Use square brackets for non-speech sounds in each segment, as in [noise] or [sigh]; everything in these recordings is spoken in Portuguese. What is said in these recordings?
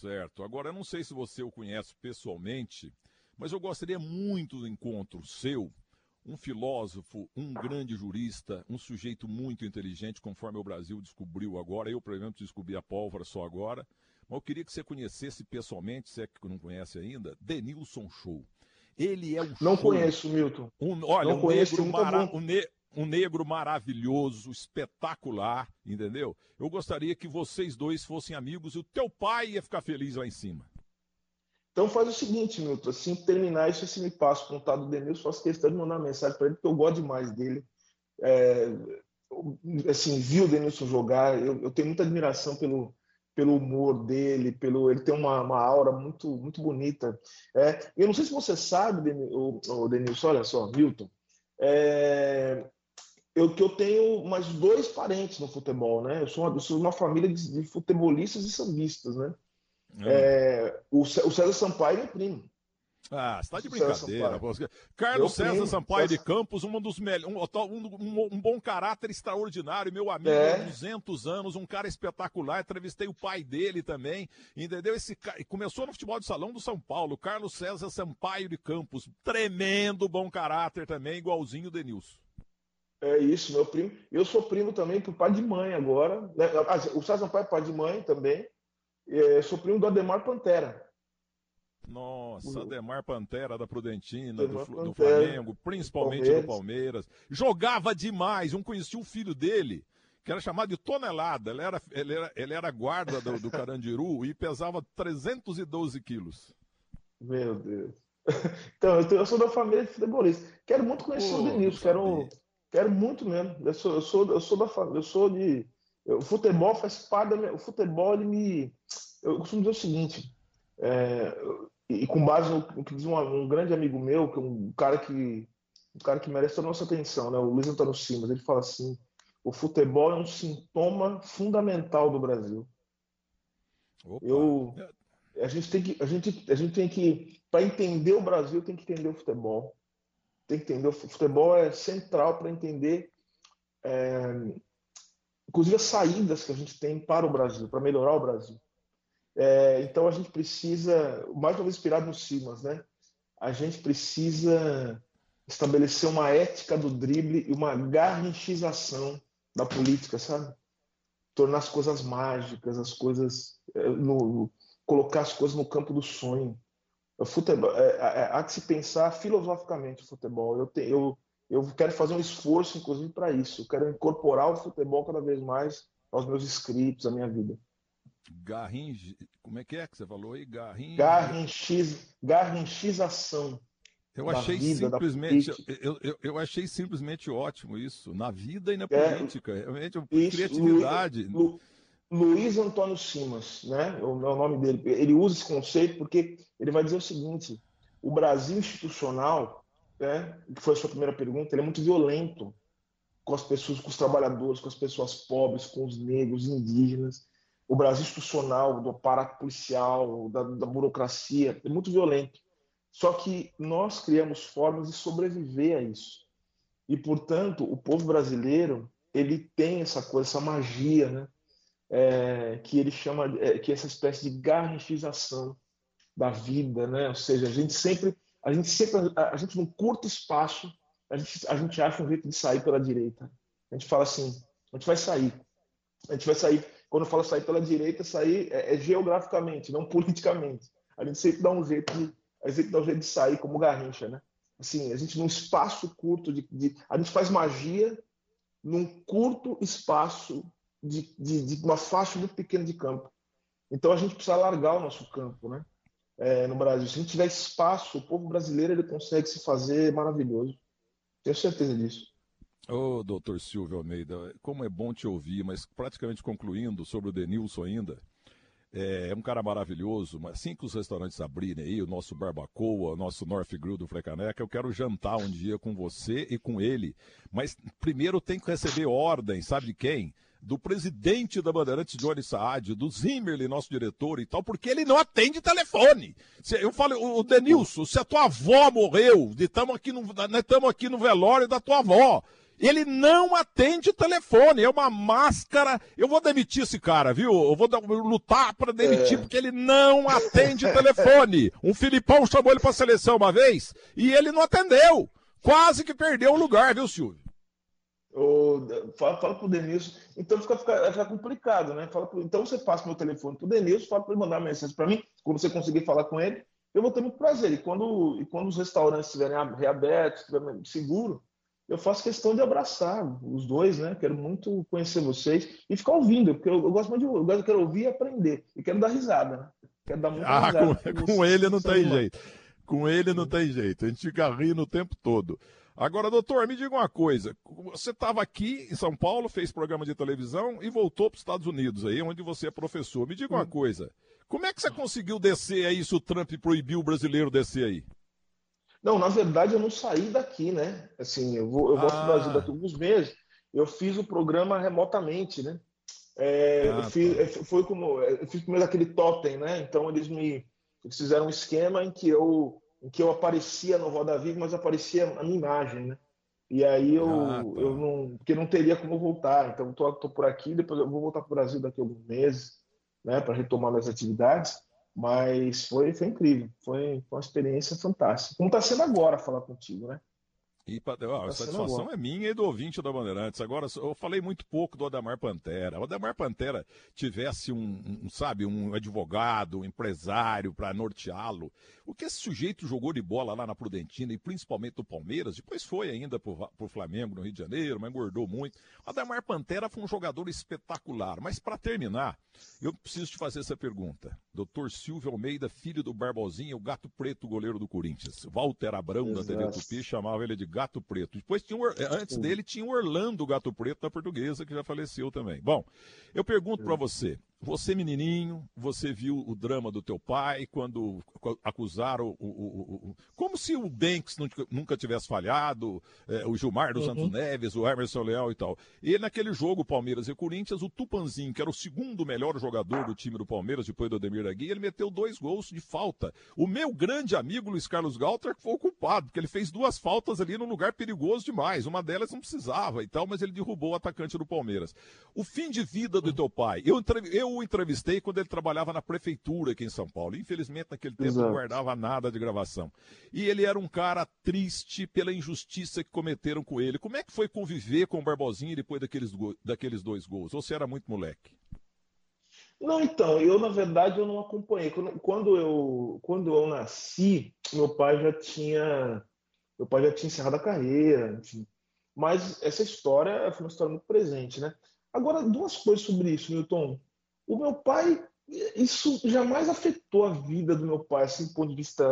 Certo. Agora, eu não sei se você o conhece pessoalmente, mas eu gostaria muito do encontro seu, um filósofo, um grande jurista, um sujeito muito inteligente, conforme o Brasil descobriu agora. Eu, por exemplo, descobri a pólvora só agora. Mas eu queria que você conhecesse pessoalmente, se é que não conhece ainda, Denilson Show. Ele é um Não show, conheço, Milton. um, olha, não um, conheço, negro mara- um, ne- um negro maravilhoso, espetacular, entendeu? Eu gostaria que vocês dois fossem amigos e o teu pai ia ficar feliz lá em cima. Então faz o seguinte, Milton, assim terminar isso, você me passa o contato do Denilson, faço questão de mandar uma mensagem para ele, porque eu gosto demais dele. É, assim, vi o Denilson jogar, eu, eu tenho muita admiração pelo, pelo humor dele, pelo ele tem uma, uma aura muito muito bonita. É, eu não sei se você sabe, Denilson, olha só, Milton, é, eu que eu tenho mais dois parentes no futebol, né? Eu sou uma, eu sou uma família de, de futebolistas e sambistas, né? É, o, o César Sampaio é meu primo. Ah, você tá de brincadeira. Pô. Carlos Meu César primo, Sampaio de César- Campos, um dos melhores, um, um- um bom caráter extraordinário, meu amigo É. há 200 anos, um cara espetacular. Entrevistei o pai dele também, entendeu? Esse começou no futebol de salão do São Paulo, Carlos César Sampaio de Campos, tremendo bom caráter também, igualzinho o Denilson. É isso, meu primo. Eu sou primo também por pai de mãe agora. né? Ah, O César Sampaio é pai de mãe também. É, sou primo do Ademar Pantera. Nossa, Ademar Pantera da Prudentina, do, do Flamengo, principalmente Palmeiras. do Palmeiras. Jogava demais. Um conhecia o filho dele, que era chamado de Tonelada. Ele era, ele era, ele era guarda do, do Carandiru [laughs] e pesava 312 quilos. Meu Deus. [laughs] Então, eu, eu sou da família de futebolistas. Quero muito conhecer Pô, o Denilson. Quero. Quero muito mesmo. Eu sou, eu sou, eu sou da. Eu sou de. O futebol faz parte da minha. O futebol, ele me. Eu costumo dizer o seguinte. é, e com base no, no que diz um, um grande amigo meu, que é um cara que. Um cara que merece toda a nossa atenção, né? O Luiz Antônio Simas. Ele fala assim: o futebol é um sintoma fundamental do Brasil. Opa. Eu, a gente tem que, a gente, a gente tem que, para entender o Brasil, tem que entender o futebol. Tem que entender o fu- futebol é central para entender, é, inclusive as saídas que a gente tem para o Brasil, para melhorar o Brasil. É, então a gente precisa, mais uma vez inspirado no Simas, né? A gente precisa estabelecer uma ética do drible e uma garrinchização da política, sabe? Tornar as coisas mágicas, as coisas é, no, colocar as coisas no campo do sonho. O futebol, é, é, há que se pensar filosoficamente o futebol. Eu, te, eu, eu quero fazer um esforço, inclusive, para isso. Eu quero incorporar o futebol cada vez mais aos meus escritos, à minha vida. Garringe. Como é que é que você falou aí? Garringe. Garrinchiz, garrinchização. Eu achei vida, da simplesmente. Eu, eu, eu achei simplesmente ótimo isso. Na vida e na É, política. Realmente, Isso, criatividade. Luiz Antônio Simas, né? É o é o nome dele. Ele usa esse conceito porque ele vai dizer o seguinte: o Brasil institucional, né, que foi a sua primeira pergunta, ele é muito violento com as pessoas, com os trabalhadores, com as pessoas pobres, com os negros, indígenas. O Brasil institucional, do aparato policial, da, da burocracia, é muito violento. Só que nós criamos formas de sobreviver a isso. E, portanto, o povo brasileiro ele tem essa coisa, essa magia, né? É, que ele chama, é, que essa espécie de garranchização da vida, né? Ou seja, a gente sempre, a gente sempre, a, a gente num curto espaço, a gente, a gente acha um jeito de sair pela direita. A gente fala assim, a gente vai sair, a gente vai sair. Quando eu falo sair pela direita, sair é, é geograficamente, não politicamente. A gente sempre dá um jeito de, a gente dá um jeito de sair como Garrincha, né? Assim, a gente num espaço curto de, de a gente faz magia num curto espaço de, de, de uma faixa muito pequena de campo. Então a gente precisa largar o nosso campo, né? É, no Brasil. Se a gente tiver espaço, o povo brasileiro ele consegue se fazer maravilhoso. Tenho certeza disso. Ô, doutor Silvio Almeida, como é bom te ouvir, mas praticamente concluindo sobre o Denilson ainda, é, é um cara maravilhoso, mas assim que os restaurantes abrirem aí, o nosso Barbacoa, o nosso North Grill do Frecaneca, eu quero jantar um dia com você e com ele, mas primeiro tem que receber ordem, sabe de quem? Do presidente da Bandeirantes, Johnny Saad, do Zimmerli, nosso diretor e tal, porque ele não atende telefone. Eu falo, o Denilson, se a tua avó morreu, estamos aqui, no- estamos aqui no velório da tua avó, Ele não atende telefone, é uma máscara. Eu vou demitir esse cara, viu? Eu vou lutar para demitir, é. porque ele não atende telefone. Um Filipão chamou ele para seleção uma vez e ele não atendeu. Quase que perdeu o lugar, viu, Silvio? Ou, fala, fala pro Denilson. Então fica, fica, fica complicado, né? Fala pro, então você passa meu telefone pro Denilson, fala para ele mandar uma mensagem para mim. Quando você conseguir falar com ele, eu vou ter muito prazer. E quando, e quando os restaurantes estiverem reabertos, estiverem seguro, eu faço questão de abraçar os dois, né? Quero muito conhecer vocês e ficar ouvindo, porque eu, eu gosto muito de eu, eu quero ouvir e aprender. E quero dar risada, né? Quero dar muita ah, risada. Com, com ele não tem jeito. Com ele não tem jeito. A gente fica rindo o tempo todo. Agora, doutor, me diga uma coisa. Você estava aqui em São Paulo, fez programa de televisão e voltou para os Estados Unidos, aí onde você é professor. Me diga uma hum. coisa. Como é que você conseguiu descer aí se o Trump proibiu o brasileiro descer aí? Não, na verdade eu não saí daqui, né? Assim, eu vou, eu vou ah. para o Brasil daqui a alguns meses. Eu fiz o programa remotamente, né? É, ah, eu fiz, tá. foi como eu fiz primeiro aquele totem, né? Então eles me eles fizeram um esquema em que eu em que eu aparecia no Roda Viva, mas aparecia a minha imagem, né? E aí eu, ah, tá. eu não, porque não teria como voltar. Então tô, tô por aqui, depois eu vou voltar para o Brasil daqui a alguns meses, né? Para retomar minhas atividades. Mas foi, foi incrível, foi, foi uma experiência fantástica. Como está sendo agora falar contigo, né? E ó, a satisfação é minha e do ouvinte da Bandeirantes. Agora, eu falei muito pouco do Ademar Pantera. O Ademar Pantera tivesse um, um sabe, um advogado, um empresário para norteá-lo. O que esse sujeito jogou de bola lá na Prudentina e principalmente no Palmeiras, depois foi ainda para o Flamengo no Rio de Janeiro, mas engordou muito. O Ademar Pantera foi um jogador espetacular. Mas para terminar, eu preciso te fazer essa pergunta. Doutor Silvio Almeida, filho do Barbosinha, o gato preto goleiro do Corinthians. Walter Abrão, Exato. da TV Tupi, chamava ele de Gato Preto. Depois tinha, antes dele tinha o Orlando Gato Preto da Portuguesa, que já faleceu também. Bom, eu pergunto para você, você, menininho, você viu o drama do teu pai quando acusaram o. o, o, como se o Banks nunca tivesse falhado, é, o Gilmar dos uhum. Santos Neves, o Emerson Leal e tal. E naquele jogo, Palmeiras e Corinthians, o Tupanzinho, que era o segundo melhor jogador do time do Palmeiras, depois do Ademir da Guia, ele meteu dois gols de falta. O meu grande amigo Luiz Carlos Galter foi o culpado, porque ele fez duas faltas ali num lugar perigoso demais. Uma delas não precisava e tal, mas ele derrubou o atacante do Palmeiras. O fim de vida do teu pai. Eu, eu o entrevistei quando ele trabalhava na prefeitura aqui em São Paulo. Infelizmente, naquele tempo Exato. não guardava nada de gravação. E ele era um cara triste pela injustiça que cometeram com ele. Como é que foi conviver com o Barbosinha depois daqueles, daqueles dois gols? Ou você era muito moleque? Não, então, eu na verdade eu não acompanhei. Quando eu, quando eu nasci, meu pai já tinha meu pai já tinha encerrado a carreira, enfim. Mas essa história foi uma história muito presente, né? Agora, duas coisas sobre isso, Milton. O meu pai, isso jamais afetou a vida do meu pai, assim, do ponto de vista,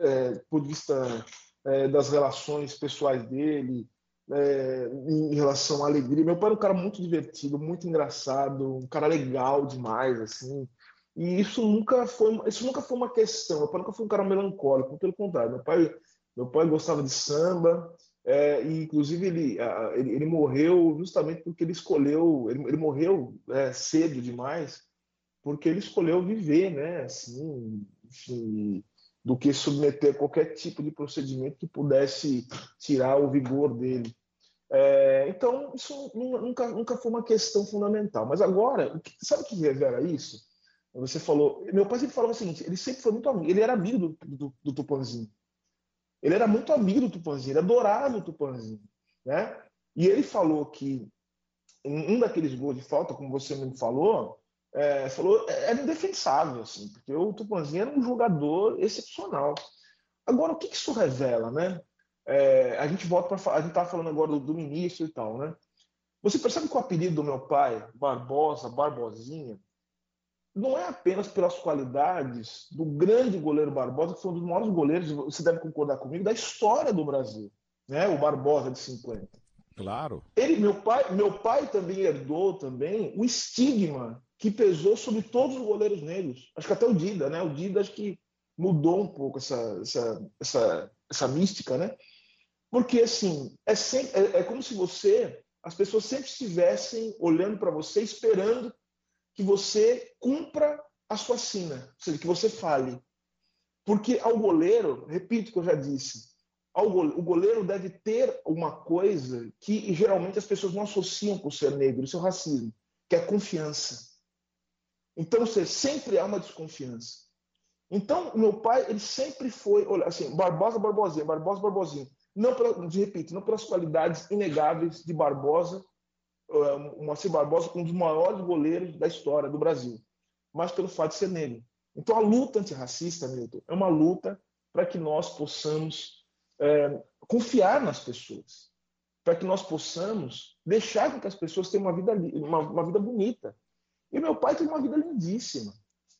é, ponto de vista é, das relações pessoais dele, é, em relação à alegria. Meu pai era um cara muito divertido, muito engraçado, um cara legal demais, assim. E isso nunca foi, isso nunca foi uma questão. Meu pai nunca foi um cara melancólico, pelo contrário. Meu pai, meu pai gostava de samba, é, e inclusive ele, ele, ele, morreu justamente porque ele escolheu, ele, ele morreu é, cedo demais, porque ele escolheu viver, né? Assim, enfim, do que submeter a qualquer tipo de procedimento que pudesse tirar o vigor dele. É, então, isso nunca, nunca foi uma questão fundamental. Mas agora, sabe o que revela isso? Você falou, meu pai sempre falava o seguinte: ele sempre foi muito amigo, ele era amigo do, do, do Tupanzinho. Ele era muito amigo do Tupanzinho, ele adorava o Tupanzinho. Né? E ele falou que um daqueles gols de falta, como você me falou, é, falou era indefensável, assim, porque o Tupanzinho era um jogador excepcional. Agora, o que isso revela, né? É, a gente volta para a gente estava falando agora do, do ministro e tal, né? Você percebe que o apelido do meu pai, Barbosa, Barbosinha, não é apenas pelas qualidades do grande goleiro Barbosa, que foi um dos maiores goleiros, você deve concordar comigo, da história do Brasil, né? O Barbosa de 50. Claro. Ele, meu pai, meu pai também herdou também o estigma que pesou sobre todos os goleiros negros. Acho que até o Dida, né? O Dida acho que mudou um pouco essa, essa, essa, essa mística, né? Porque assim, é, sempre, é, é como se você, as pessoas sempre estivessem olhando para você, esperando que você cumpra a sua sina, ou seja, que você fale. Porque ao goleiro, repito o que eu já disse, o goleiro deve ter uma coisa que geralmente as pessoas não associam com o ser negro, é o racismo, que é a confiança. Então, você sempre há uma desconfiança. Então, meu pai, ele sempre foi, olha, assim, Barbosa, Barbosinha, Barbosa, Barbosinha. Não pela, repito, não pelas qualidades inegáveis de Barbosa, o Moacir Barbosa, um dos maiores goleiros da história do Brasil, mas pelo fato de ser negro. Então, a luta antirracista, Milton, é uma luta para que nós possamos é, confiar nas pessoas, para que nós possamos deixar que as pessoas tenham uma vida, uma, uma vida bonita. E meu pai teve uma vida lindíssima.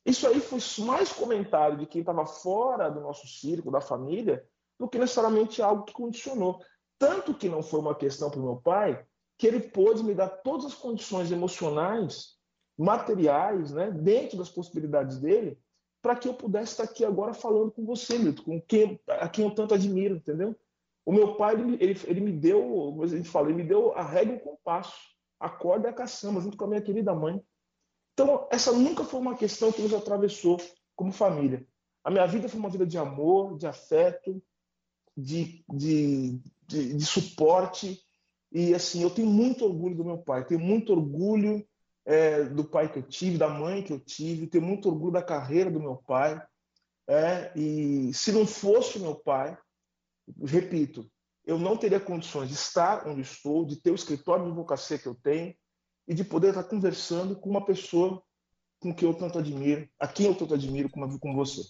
Isso aí foi mais comentário de quem estava fora do nosso círculo, da família, do que necessariamente algo que condicionou. Tanto que não foi uma questão para o meu pai, que ele pôde me dar todas as condições emocionais, materiais, né, dentro das possibilidades dele, para que eu pudesse estar aqui agora falando com você, Milton, com quem, a quem eu tanto admiro, entendeu? O meu pai, ele, ele, ele me deu, a gente fala, ele me deu a regra e o compasso, a corda e a caçamba, junto com a minha querida mãe. Então, essa nunca foi uma questão que nos atravessou como família. A minha vida foi uma vida de amor, de afeto, de, de, de, de suporte. E, assim, eu tenho muito orgulho do meu pai, tenho muito orgulho é, do pai que eu tive, da mãe que eu tive, tenho muito orgulho da carreira do meu pai. É, e se não fosse meu pai, repito, eu não teria condições de estar onde estou, de ter o escritório de advocacia que eu tenho, e de poder estar conversando com uma pessoa com quem eu tanto admiro, a quem eu tanto admiro como, como você.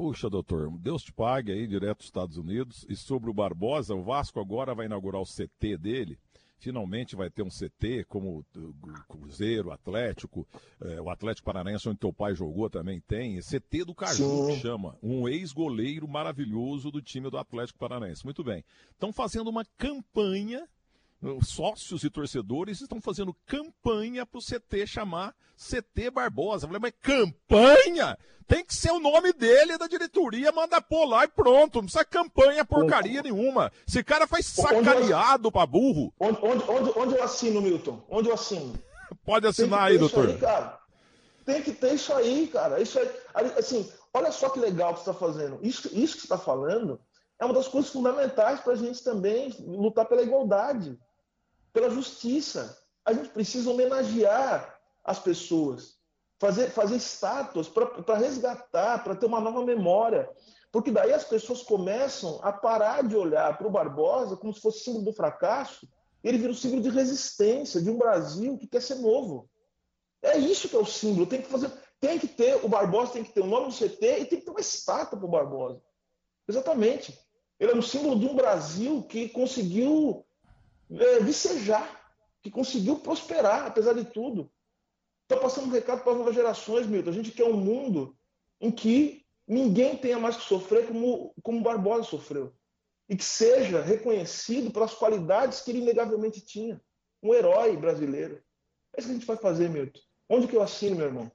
Puxa, doutor, Deus te pague aí direto dos Estados Unidos. E sobre o Barbosa, o Vasco agora vai inaugurar o CT dele. Finalmente vai ter um CT como o Cruzeiro, Atlético, é, o Atlético Paranaense, onde teu pai jogou, também tem. CT do Caju, que chama. Um ex-goleiro maravilhoso do time do Atlético Paranaense. Muito bem. Estão fazendo uma campanha sócios e torcedores estão fazendo campanha para o CT chamar CT Barbosa. Eu falei, mas campanha? Tem que ser o nome dele da diretoria, manda pôr lá e pronto. Não precisa campanha porcaria nenhuma. Esse cara faz sacaneado eu... pra burro. Onde, onde, onde, onde, eu assino, Milton? Onde eu assino? [laughs] Pode assinar aí, doutor. Aí, cara. Tem que ter isso aí, cara. Isso aí, assim, olha só que legal que você está fazendo. Isso, isso que você está falando é uma das coisas fundamentais para a gente também lutar pela igualdade pela justiça. A gente precisa homenagear as pessoas, fazer, fazer estátuas para resgatar, para ter uma nova memória. Porque daí as pessoas começam a parar de olhar para o Barbosa como se fosse símbolo do fracasso, e ele vira o símbolo de resistência de um Brasil que quer ser novo. É isso que é o símbolo. Tem que fazer, tem que ter o Barbosa, tem que ter o nome do CT e tem que ter uma estátua para o Barbosa. Exatamente. Ele é um símbolo de um Brasil que conseguiu é, vicejar, que conseguiu prosperar, apesar de tudo. Estou passando um recado para as novas gerações, Milton. A gente quer um mundo em que ninguém tenha mais que sofrer como, como Barbosa sofreu. E que seja reconhecido pelas qualidades que ele inegavelmente tinha. Um herói brasileiro. É isso que a gente vai fazer, Milton. Onde que eu assino, meu irmão?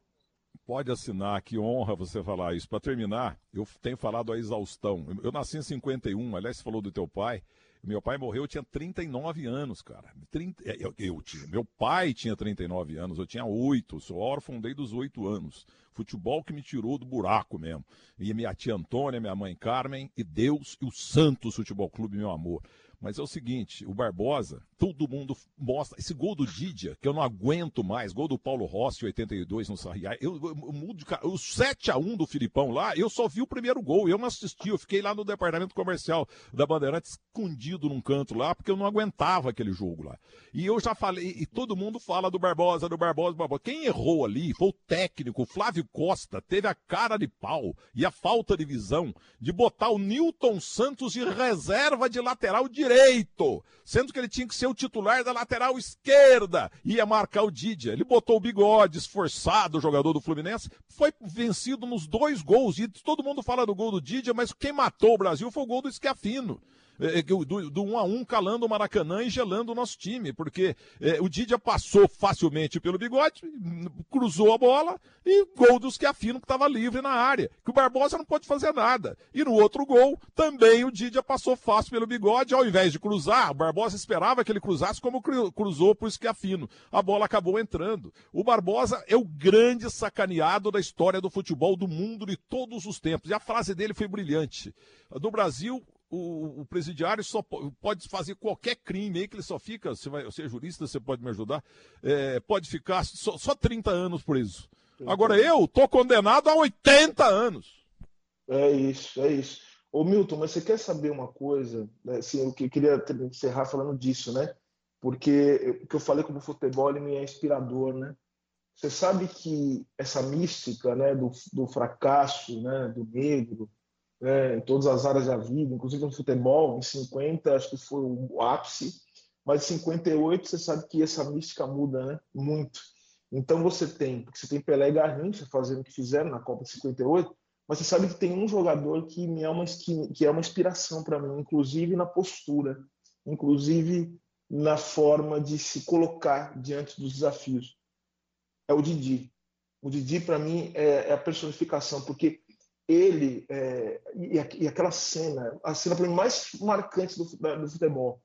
Pode assinar, que honra você falar isso. Para terminar, eu tenho falado a exaustão. Eu nasci em 51, aliás, você falou do teu pai. Meu pai morreu, eu tinha 39 anos, cara. 30, é, eu, eu, tinha. Meu pai tinha 39 anos, eu tinha 8. Sou órfão desde os 8 anos. Futebol que me tirou do buraco mesmo. E minha tia Antônia, minha mãe Carmen, e Deus e o Santos Futebol Clube, meu amor. Mas é o seguinte, o Barbosa, todo mundo mostra. Esse gol do Didia, que eu não aguento mais, gol do Paulo Rossi, 82 no Sarriá. Eu, eu, eu mudo de O 7x1 do Filipão lá, eu só vi o primeiro gol, eu não assisti, eu fiquei lá no departamento comercial da Bandeirantes, escondido num canto lá, porque eu não aguentava aquele jogo lá. E eu já falei, e todo mundo fala do Barbosa, do Barbosa, do Barbosa. Quem errou ali foi o técnico, o Flávio Costa, teve a cara de pau e a falta de visão de botar o Newton Santos de reserva de lateral direito, sendo que ele tinha que ser o titular da lateral esquerda, ia marcar o Didia. Ele botou o bigode, esforçado, o jogador do Fluminense, foi vencido nos dois gols. E todo mundo fala do gol do Didia, mas quem matou o Brasil foi o gol do Schiafino. É, é, do, do 1 um a 1 um, calando o Maracanã e gelando o nosso time, porque é, o Didia passou facilmente pelo bigode, cruzou a bola e gol dos que afino que estava livre na área, que o Barbosa não pode fazer nada. E no outro gol, também o Didia passou fácil pelo bigode, ao invés de cruzar, o Barbosa esperava que ele cruzasse como cruzou para o Schiafino. A bola acabou entrando. O Barbosa é o grande sacaneado da história do futebol do mundo de todos os tempos. E a frase dele foi brilhante. No Brasil, o, o, presidiário só pode fazer qualquer crime aí que ele só fica, você, vai, você é jurista, você pode me ajudar, é, pode ficar só, só 30 anos preso. Agora eu tô condenado a 80 anos. É isso, é isso. Ô Milton, mas você quer saber uma coisa? Né? Assim, eu queria encerrar falando disso, né? Porque o que eu falei como futebol ele me é inspirador, né? Você sabe que essa mística, né, do, do fracasso, né, do negro, né, em todas as áreas da vida, inclusive no futebol, em 50 acho que foi o ápice, mas em 58 você sabe que essa mística muda, né? Muito. Então você tem, porque você tem Pelé e Garrincha fazendo o que fizeram na Copa de 58, mas você sabe que tem um jogador que me é uma que é uma inspiração para mim, inclusive na postura, inclusive na forma de se colocar diante dos desafios. É o Didi. O Didi para mim é, é, a personificação, porque ele é, e, e, aquela cena, a cena para mim mais marcante do, do futebol.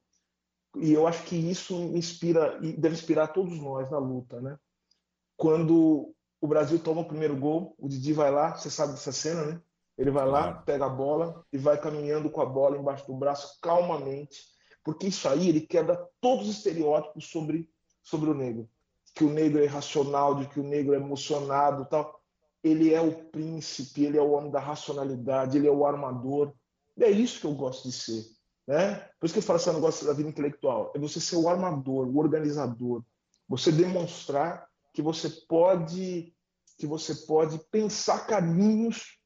E eu acho que isso inspira e deve inspirar todos nós na luta, né? quando o Brasil toma o primeiro gol, o Didi vai lá, você sabe dessa cena, né? Ele vai lá, pega a bola e vai caminhando com a bola embaixo do braço calmamente, porque isso aí ele quebra todos os estereótipos sobre, sobre o negro. Que o negro é irracional, de que o negro é emocionado tal. Ele é o príncipe, ele é o homem da racionalidade, ele é o armador. E é isso que eu gosto de ser. Né? Por isso que eu falo esse negócio da vida intelectual. É você ser o armador, o organizador. Você demonstrar que você pode que você pode pensar caminhos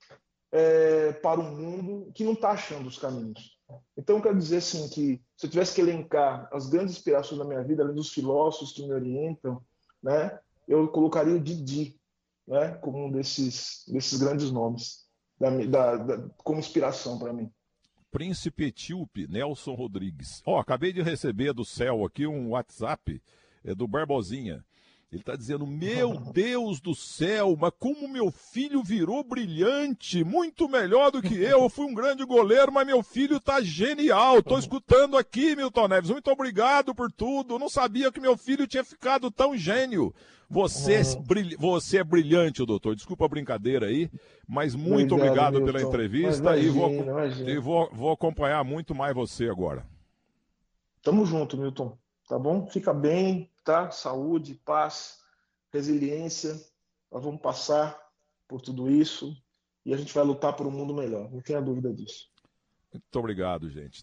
é, para o mundo que não está achando os caminhos. Então, quero dizer assim que se eu tivesse que elencar as grandes inspirações da minha vida, além dos filósofos que me orientam, né, eu colocaria o Didi né, como um desses, desses grandes nomes, da, da, da como inspiração para mim. Príncipe Etíope, Nelson Rodrigues. Ó, oh, acabei de receber do céu aqui um WhatsApp é, do Barbosinha. Ele está dizendo: Meu Deus do céu, mas como meu filho virou brilhante, muito melhor do que eu. Eu fui um grande goleiro, mas meu filho está genial. Estou escutando aqui, Milton Neves. Muito obrigado por tudo. Eu não sabia que meu filho tinha ficado tão gênio. Você, é, você é brilhante, doutor. Desculpa a brincadeira aí, mas muito obrigado, obrigado pela entrevista imagina, e, vou, e vou, vou acompanhar muito mais você agora. Tamo junto, Milton. Tá bom? Fica bem, tá? Saúde, paz, resiliência. Nós vamos passar por tudo isso e a gente vai lutar por um mundo melhor. Não tenha dúvida disso. Muito obrigado, gente.